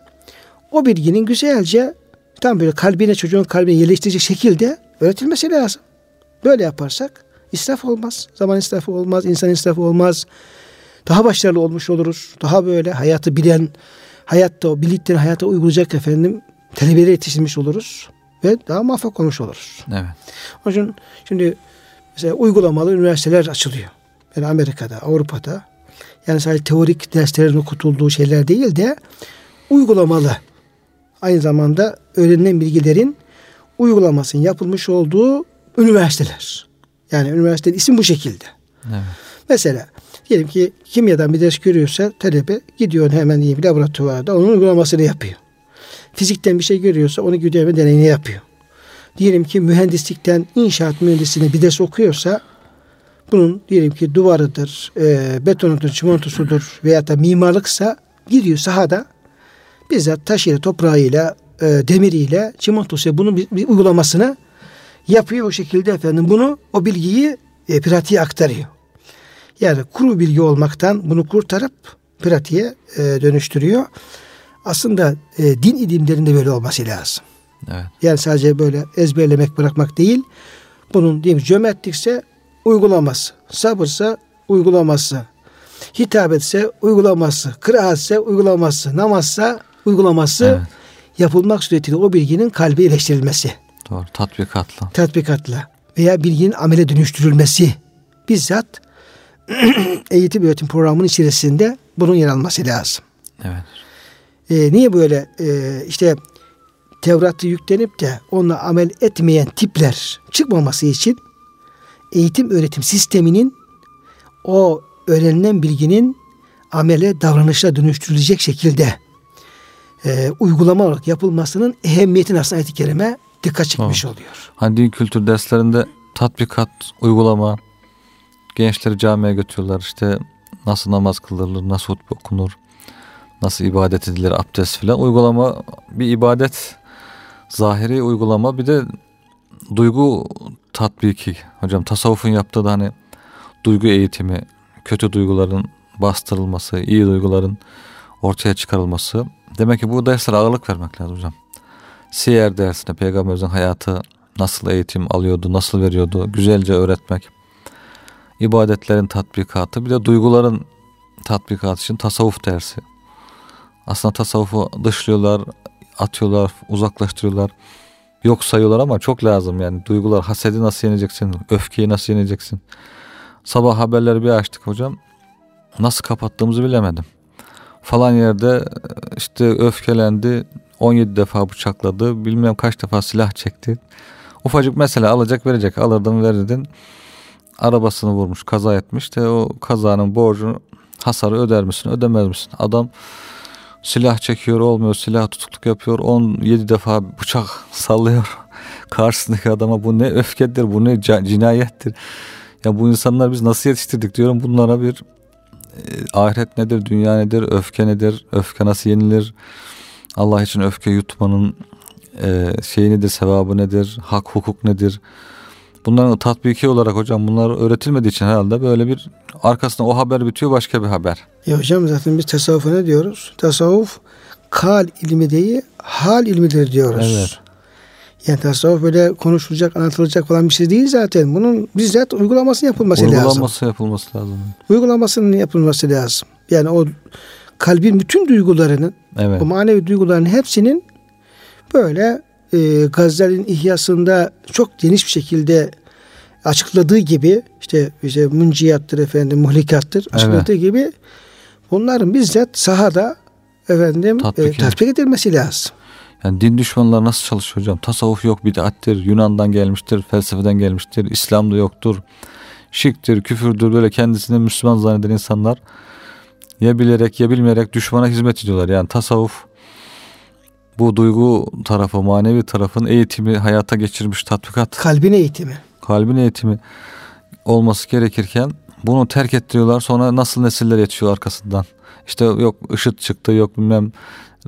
o bilginin güzelce tam böyle kalbine çocuğun kalbine yerleştirecek şekilde öğretilmesi lazım. Böyle yaparsak israf olmaz. Zaman israfı olmaz, insan israfı olmaz. Daha başarılı olmuş oluruz. Daha böyle hayatı bilen, hayatta o bildiklerini hayata uygulayacak efendim talebeleri yetiştirmiş oluruz ve daha muvaffak olmuş oluruz. Evet. Onun için şimdi mesela uygulamalı üniversiteler açılıyor. Yani Amerika'da, Avrupa'da yani sadece teorik derslerin okutulduğu şeyler değil de uygulamalı aynı zamanda öğrenilen bilgilerin uygulamasının yapılmış olduğu üniversiteler. Yani üniversitenin ismi bu şekilde. Evet. Mesela diyelim ki kimyadan bir ders görüyorsa talebe gidiyor hemen diyelim laboratuvarda onun uygulamasını yapıyor. Fizikten bir şey görüyorsa onu gidiyor hemen deneyini yapıyor. Diyelim ki mühendislikten inşaat mühendisliğine bir ders okuyorsa bunun diyelim ki duvarıdır, e, betonudur, çimentosudur veya da mimarlıksa gidiyor sahada bizzat taşıyla, toprağıyla, e, demiriyle, çimentosuyla bunun bir, bir uygulamasını yapıyor. O şekilde efendim bunu, o bilgiyi e, pratiğe aktarıyor. Yani kuru bilgi olmaktan bunu kurtarıp pratiğe e, dönüştürüyor. Aslında e, din ilimlerinde böyle olması lazım. Evet. Yani sadece böyle ezberlemek bırakmak değil. Bunun diyeyim cömertlikse uygulaması, sabırsa uygulaması, hitabetse uygulaması, kıraatse uygulaması, namazsa uygulaması Evet. yapılmak suretiyle o bilginin kalbe iyileştirilmesi, Doğru. Tatbikatla. tatbikatla veya bilginin amele dönüştürülmesi bizzat eğitim öğretim programının içerisinde bunun yer alması lazım. Evet. E, niye böyle e, işte Tevrat'ı yüklenip de onunla amel etmeyen tipler çıkmaması için eğitim öğretim sisteminin o öğrenilen bilginin amele davranışla dönüştürülecek şekilde e, uygulama olarak yapılmasının ehemmiyetini aslında ayet-i kerime dikkat çekmiş oluyor. Hani din kültür derslerinde tatbikat, uygulama, gençleri camiye götürüyorlar. İşte nasıl namaz kılınır, nasıl hutbe okunur, nasıl ibadet edilir, abdest filan. Uygulama bir ibadet, zahiri uygulama bir de duygu tatbiki. Hocam tasavvufun yaptığı da hani duygu eğitimi, kötü duyguların bastırılması, iyi duyguların ortaya çıkarılması. Demek ki bu derslere ağırlık vermek lazım hocam. Siyer dersinde peygamberimizin hayatı nasıl eğitim alıyordu, nasıl veriyordu, güzelce öğretmek. İbadetlerin tatbikatı, bir de duyguların tatbikatı için tasavvuf dersi. Aslında tasavvufu dışlıyorlar, atıyorlar, uzaklaştırıyorlar. Yok sayıyorlar ama çok lazım yani. Duygular, hasedi nasıl yeneceksin, öfkeyi nasıl yeneceksin. Sabah haberleri bir açtık hocam. Nasıl kapattığımızı bilemedim. Falan yerde işte öfkelendi, 17 defa bıçakladı, bilmem kaç defa silah çekti. Ufacık mesela alacak verecek, alırdın verirdin. Arabasını vurmuş, kaza etmiş de o kazanın borcunu, hasarı öder misin, ödemez misin? Adam silah çekiyor olmuyor, silah tutukluk yapıyor, 17 defa bıçak sallıyor. Karşısındaki adama bu ne öfkedir, bu ne cinayettir. Ya bu insanlar biz nasıl yetiştirdik diyorum bunlara bir e, ahiret nedir, dünya nedir, öfke nedir, öfke nasıl yenilir, Allah için öfke yutmanın e, şeyi nedir, sevabı nedir, hak hukuk nedir? Bunların tatbiki olarak hocam bunlar öğretilmediği için herhalde böyle bir arkasında o haber bitiyor başka bir haber. Ya hocam zaten biz tasavvufa ne diyoruz? Tasavvuf kal ilmi değil hal ilmidir diyoruz. Evet. Yani tasavvuf böyle konuşulacak, anlatılacak falan bir şey değil zaten. Bunun bizzat uygulaması yapılması lazım. Uygulaması yapılması lazım. Uygulamasının yapılması lazım. Yani o kalbin bütün duygularının, Evet. o manevi duyguların hepsinin böyle e, Gazali'nin ihyasında çok geniş bir şekilde açıkladığı gibi işte işte münciyattır efendim muhlikattır açıkladığı gibi bunların bizzat sahada efendim Tatbik e, tatbik edilmesi lazım. Yani din düşmanları nasıl çalışıyor hocam? Tasavvuf yok bid'attir, Yunan'dan gelmiştir, felsefeden gelmiştir, İslam'da yoktur. Şirktir, küfürdür böyle kendisini Müslüman zanneden insanlar ya bilerek ya bilmeyerek düşmana hizmet ediyorlar. Yani tasavvuf bu duygu tarafı, manevi tarafın eğitimi hayata geçirmiş tatbikat, Kalbin eğitimi. Kalbin eğitimi olması gerekirken bunu terk ettiriyorlar. Sonra nasıl nesiller yetişiyor arkasından. İşte yok IŞİD çıktı, yok bilmem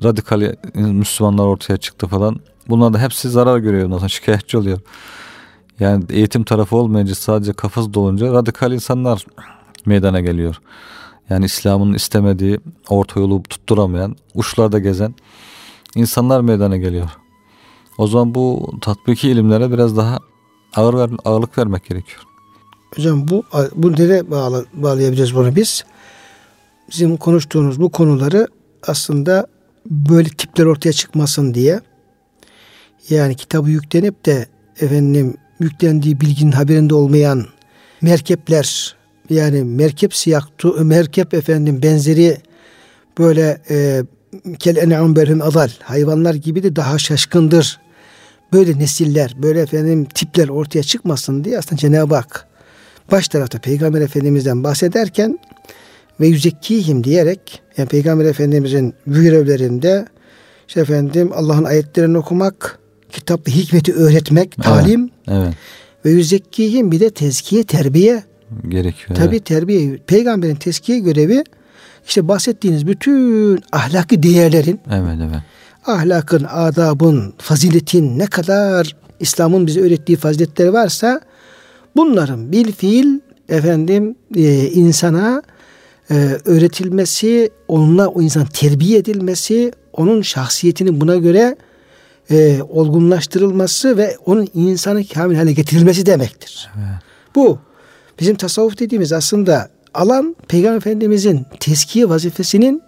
radikal Müslümanlar ortaya çıktı falan. Bunlar da hepsi zarar görüyor. Ondan sonra şikayetçi oluyor. Yani eğitim tarafı olmayınca sadece kafası dolunca radikal insanlar meydana geliyor. Yani İslam'ın istemediği orta yolu tutturamayan, uçlarda gezen insanlar meydana geliyor. O zaman bu tatbiki ilimlere biraz daha ağır ver, ağırlık vermek gerekiyor. Hocam bu bu nereye bağla, bağlayabiliriz bunu biz? Bizim konuştuğumuz bu konuları aslında böyle tipler ortaya çıkmasın diye yani kitabı yüklenip de efendim yüklendiği bilginin haberinde olmayan merkepler yani merkep siyah merkep efendim benzeri böyle e, kel en'am berhum adal hayvanlar gibi de daha şaşkındır. Böyle nesiller, böyle efendim tipler ortaya çıkmasın diye aslında Cenab-ı Hak baş tarafta Peygamber Efendimiz'den bahsederken ve yüzekkihim diyerek yani Peygamber Efendimiz'in görevlerinde işte efendim Allah'ın ayetlerini okumak, kitap ve hikmeti öğretmek, talim Evet. evet. ve yüzekkihim bir de tezkiye, terbiye gerekiyor. Tabi evet. terbiye, peygamberin tezkiye görevi işte bahsettiğiniz bütün ahlaki değerlerin evet, evet. Ahlakın, adabın, faziletin ne kadar İslam'ın bize öğrettiği faziletleri varsa bunların bil fiil efendim e, insana e, öğretilmesi, onunla o insan terbiye edilmesi, onun şahsiyetinin buna göre e, olgunlaştırılması ve onun insanı kamil hale getirilmesi demektir. Evet. Bu bizim tasavvuf dediğimiz aslında alan Peygamber Efendimizin teskiye vazifesinin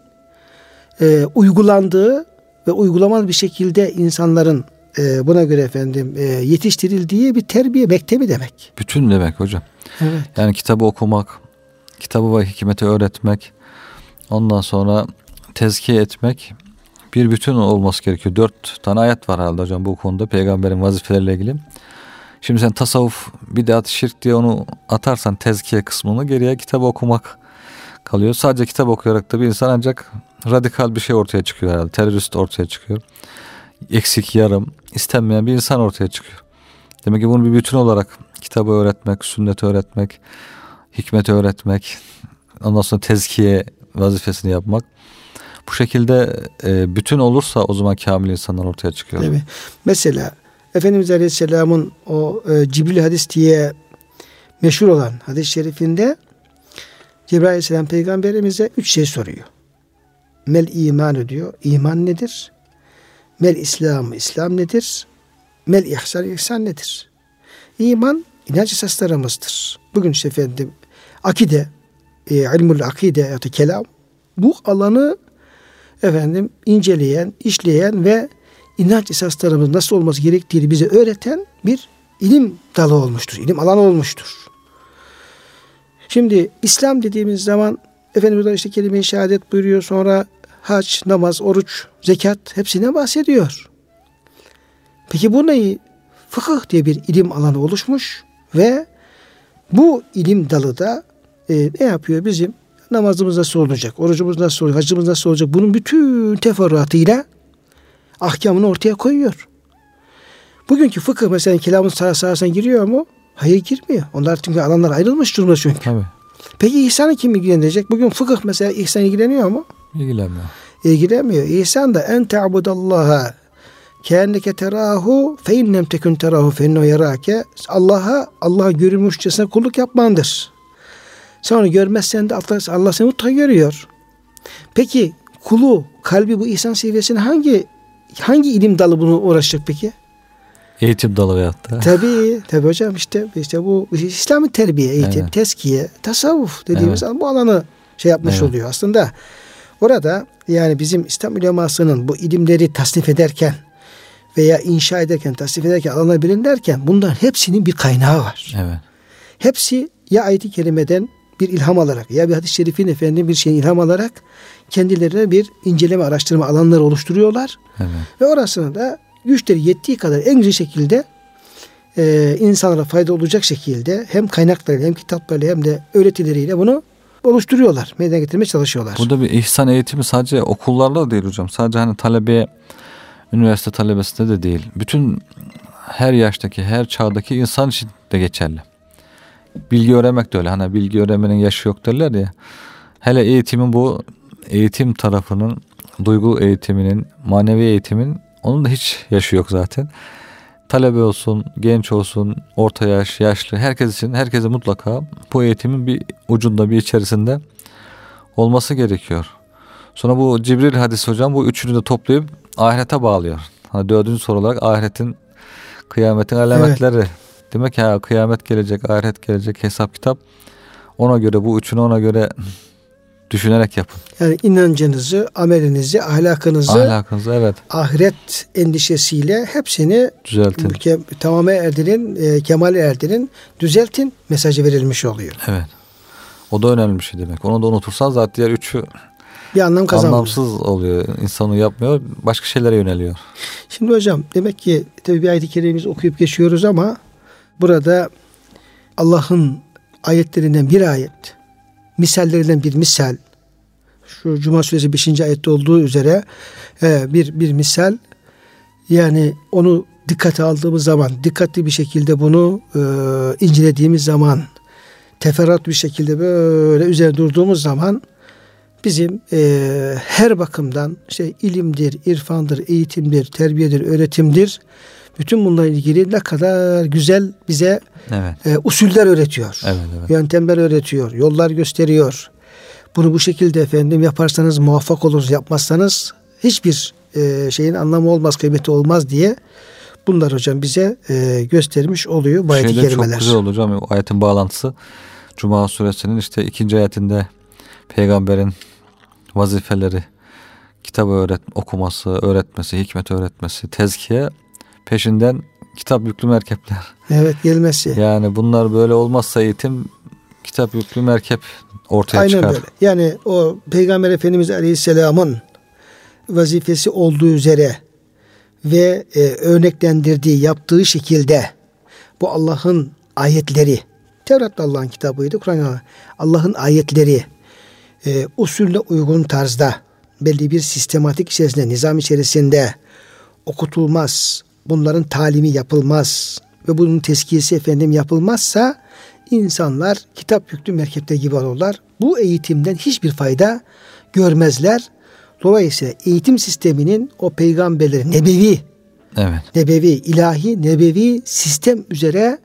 e, uygulandığı ve uygulamalı bir şekilde insanların e, buna göre efendim e, yetiştirildiği bir terbiye mektebi demek. Bütün demek hocam. Evet. Yani kitabı okumak, kitabı ve hikmeti öğretmek, ondan sonra tezkiye etmek bir bütün olması gerekiyor. Dört tane ayet var herhalde hocam bu konuda peygamberin vazifeleriyle ilgili. Şimdi sen tasavvuf, bidat, şirk diye onu atarsan tezkiye kısmını geriye kitap okumak kalıyor. Sadece kitap okuyarak da bir insan ancak radikal bir şey ortaya çıkıyor herhalde. Terörist ortaya çıkıyor. Eksik, yarım, istenmeyen bir insan ortaya çıkıyor. Demek ki bunu bir bütün olarak kitabı öğretmek, sünneti öğretmek, hikmeti öğretmek, ondan sonra tezkiye vazifesini yapmak. Bu şekilde e, bütün olursa o zaman kamil insanlar ortaya çıkıyor. Evet. Mesela Efendimiz Aleyhisselam'ın o e, Cibril hadis diye meşhur olan hadis-i şerifinde Cibril Aleyhisselam peygamberimize üç şey soruyor. Mel iman diyor. İman nedir? Mel İslam, İslam nedir? Mel ihsan, ihsan nedir? İman inanç esaslarımızdır. Bugün işte efendim akide, e, ilmul akide ya da kelam bu alanı efendim inceleyen, işleyen ve inanç esaslarımız nasıl olması gerektiğini bize öğreten bir ilim dalı olmuştur. ilim alanı olmuştur. Şimdi İslam dediğimiz zaman Efendimiz işte kelime-i şehadet buyuruyor. Sonra hac, namaz, oruç, zekat hepsine bahsediyor. Peki bu neyi? Fıkıh diye bir ilim alanı oluşmuş ve bu ilim dalı da e, ne yapıyor bizim? Namazımız nasıl olacak? Orucumuz nasıl olacak? Hacımız nasıl olacak? Bunun bütün teferruatıyla ahkamını ortaya koyuyor. Bugünkü fıkıh mesela kelamın sahasına giriyor mu? Hayır girmiyor. Onlar çünkü alanlar ayrılmış durumda çünkü. Tabii. Peki ihsanı kim ilgilenecek? Bugün fıkıh mesela ihsan ilgileniyor mu? İlgilenmiyor. İlgilenmiyor. İhsan da en te'budallaha keenneke terahu fe innem tekun terahu fe innehu yarake Allah'a Allah'a görülmüşçesine kulluk yapmandır. Sen onu görmezsen de Allah, Allah seni mutlaka görüyor. Peki kulu, kalbi bu ihsan seviyesine hangi hangi ilim dalı bunu uğraşacak peki? Eğitim dalı veyahut da. Tabii, tabii hocam işte işte bu İslami terbiye, eğitim, evet. teskiye, tasavvuf dediğimiz evet. bu alanı şey yapmış evet. oluyor aslında. Orada yani bizim İslam ulemasının bu ilimleri tasnif ederken veya inşa ederken, tasnif ederken, alanlar bilinirken bunların hepsinin bir kaynağı var. Evet. Hepsi ya ayet-i kerimeden bir ilham alarak ya bir hadis-i şerifin efendim bir şeyin ilham alarak kendilerine bir inceleme araştırma alanları oluşturuyorlar. Evet. Ve orasını da güçleri yettiği kadar en güzel şekilde e, insanlara fayda olacak şekilde hem kaynaklarıyla hem kitaplarıyla hem de öğretileriyle bunu oluşturuyorlar. Meydana getirmeye çalışıyorlar. Burada bir ihsan eğitimi sadece okullarda da değil hocam. Sadece hani talebe üniversite talebesinde de değil. Bütün her yaştaki, her çağdaki insan için de geçerli. Bilgi öğrenmek de öyle. Hani bilgi öğrenmenin yaşı yok derler ya. Hele eğitimin bu eğitim tarafının, duygu eğitiminin, manevi eğitimin onun da hiç yaşı yok zaten. Talebe olsun, genç olsun, orta yaş, yaşlı herkes için herkese mutlaka bu eğitimin bir ucunda bir içerisinde olması gerekiyor. Sonra bu Cibril hadisi hocam bu üçünü de toplayıp ahirete bağlıyor. Hani dördüncü soru olarak ahiretin kıyametin alametleri. Evet. Demek ya kıyamet gelecek, ahiret gelecek, hesap kitap. Ona göre bu üçünü ona göre düşünerek yapın. Yani inancınızı, amelinizi, ahlakınızı, ahlakınızı evet. ahiret endişesiyle hepsini düzeltin. Ke, tamamı erdirin, e, kemale erdirin, düzeltin mesajı verilmiş oluyor. Evet. O da önemli bir şey demek. Onu da unutursan zaten diğer üçü bir anlam kazanmıyor. Anlamsız oluyor. İnsanı yapmıyor. Başka şeylere yöneliyor. Şimdi hocam demek ki tabi bir ayet-i kerimimizi okuyup geçiyoruz ama burada Allah'ın ayetlerinden bir ayet, misallerinden bir misal, şu Cuma suresi 5. ayette olduğu üzere e, bir bir misal yani onu dikkate aldığımız zaman, dikkatli bir şekilde bunu e, incelediğimiz zaman, teferruat bir şekilde böyle üzerine durduğumuz zaman bizim e, her bakımdan işte ilimdir, irfandır, eğitimdir, terbiyedir, öğretimdir. Bütün bunlarla ilgili ne kadar güzel bize evet. e, usuller öğretiyor. Evet, evet. Yöntemler öğretiyor, yollar gösteriyor. Bunu bu şekilde efendim yaparsanız muvaffak oluruz, yapmazsanız hiçbir e, şeyin anlamı olmaz, kıymeti olmaz diye bunlar hocam bize e, göstermiş oluyor bu ayet-i kerimeler. Çok güzel hocam o ayetin bağlantısı. Cuma suresinin işte ikinci ayetinde peygamberin vazifeleri, kitabı öğret, okuması, öğretmesi, hikmet öğretmesi, tezkiye peşinden kitap yüklü merkepler. Evet gelmesi. Yani bunlar böyle olmazsa eğitim kitap yüklü merkep ortaya Aynen çıkar. böyle. Yani o Peygamber Efendimiz Aleyhisselam'ın vazifesi olduğu üzere ve e, örneklendirdiği, yaptığı şekilde bu Allah'ın ayetleri, Tevrat Allah'ın kitabıydı, Kur'an Allah'ın ayetleri e, usulle uygun tarzda belli bir sistematik içerisinde, nizam içerisinde okutulmaz, bunların talimi yapılmaz ve bunun teskiyesi efendim yapılmazsa insanlar kitap yüklü merkepte gibi olurlar. Bu eğitimden hiçbir fayda görmezler. Dolayısıyla eğitim sisteminin o peygamberlerin nebevi, evet. nebevi, ilahi, nebevi sistem üzere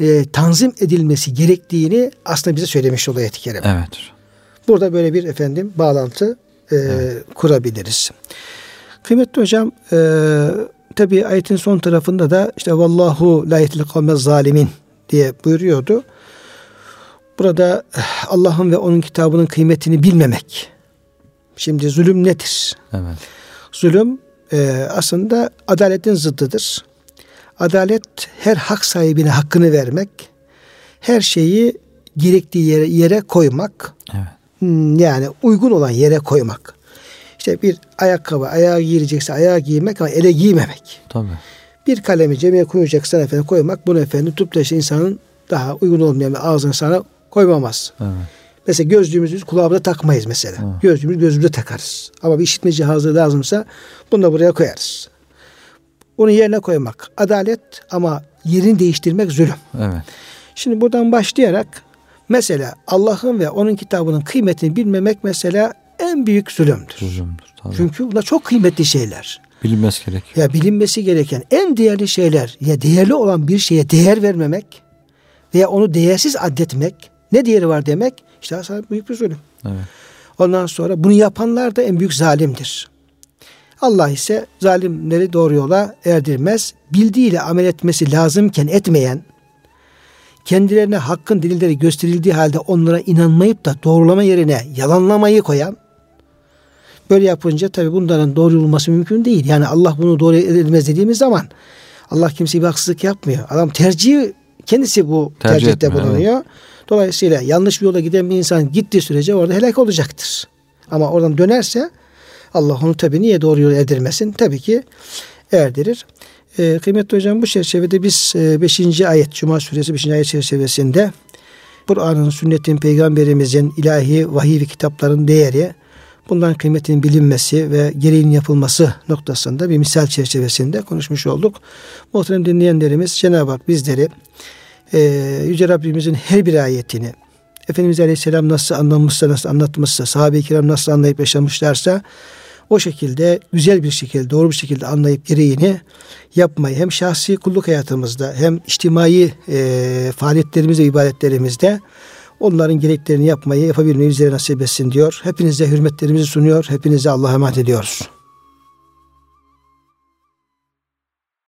e, tanzim edilmesi gerektiğini aslında bize söylemiş oluyor ayet-i kerime. Evet. Burada böyle bir efendim bağlantı e, evet. kurabiliriz. Kıymetli hocam e, tabi ayetin son tarafında da işte vallahu la yetil zalimin diye buyuruyordu. Burada Allah'ın ve onun kitabının kıymetini bilmemek. Şimdi zulüm nedir? Evet. Zulüm e, aslında adaletin zıddıdır. Adalet her hak sahibine hakkını vermek, her şeyi gerektiği yere, yere koymak. Evet. Hmm, yani uygun olan yere koymak. İşte bir ayakkabı ayağa giyilecekse ayağa giymek ama ele giymemek. Tabii. Bir kalemi cebine koyacaksan efendim koymak bunu efendim tutup da işte insanın daha uygun olmayan bir ağzına sana koymamaz. Evet. Mesela gözlüğümüzü kulağımıza takmayız mesela. Evet. Gözlüğümüzü gözümüze takarız. Ama bir işitme cihazı lazımsa bunu da buraya koyarız. Onu yerine koymak adalet ama yerini değiştirmek zulüm. Evet. Şimdi buradan başlayarak mesela Allah'ın ve onun kitabının kıymetini bilmemek mesela en büyük zulümdür. Zulümdür tabii. Çünkü bunlar çok kıymetli şeyler. Bilinmesi gerekiyor. Ya bilinmesi gereken en değerli şeyler ya değerli olan bir şeye değer vermemek veya onu değersiz addetmek ne değeri var demek işte aslında büyük bir zulüm. Evet. Ondan sonra bunu yapanlar da en büyük zalimdir. Allah ise zalimleri doğru yola erdirmez. Bildiğiyle amel etmesi lazımken etmeyen, kendilerine hakkın delilleri gösterildiği halde onlara inanmayıp da doğrulama yerine yalanlamayı koyan, böyle yapınca tabi bunların doğru olması mümkün değil. Yani Allah bunu doğru edilmez dediğimiz zaman Allah kimseye bir haksızlık yapmıyor. Adam tercih kendisi bu Tercih tercihte etmiyor, bulunuyor. Evet. Dolayısıyla yanlış bir yola giden bir insan gittiği sürece orada helak olacaktır. Ama oradan dönerse Allah onu tabi niye doğru yola erdirmesin? Tabii ki erdirir. E, kıymetli hocam bu çerçevede biz 5. E, ayet Cuma suresi 5. ayet çerçevesinde Kur'an'ın, sünnetin, peygamberimizin ilahi vahiy ve kitapların değeri, bunların kıymetinin bilinmesi ve gereğinin yapılması noktasında bir misal çerçevesinde konuşmuş olduk. Muhterem dinleyenlerimiz Cenab-ı Hak bizleri e, Yüce Rabbimizin her bir ayetini Efendimiz Aleyhisselam nasıl anlamışsa, nasıl anlatmışsa, sahabe-i kiram nasıl anlayıp yaşamışlarsa o şekilde güzel bir şekilde, doğru bir şekilde anlayıp gereğini yapmayı hem şahsi kulluk hayatımızda hem içtimai e, faaliyetlerimizde, ibadetlerimizde onların gereklerini yapmayı yapabilmeyi bizlere nasip etsin diyor. Hepinize hürmetlerimizi sunuyor. Hepinize Allah'a emanet ediyoruz.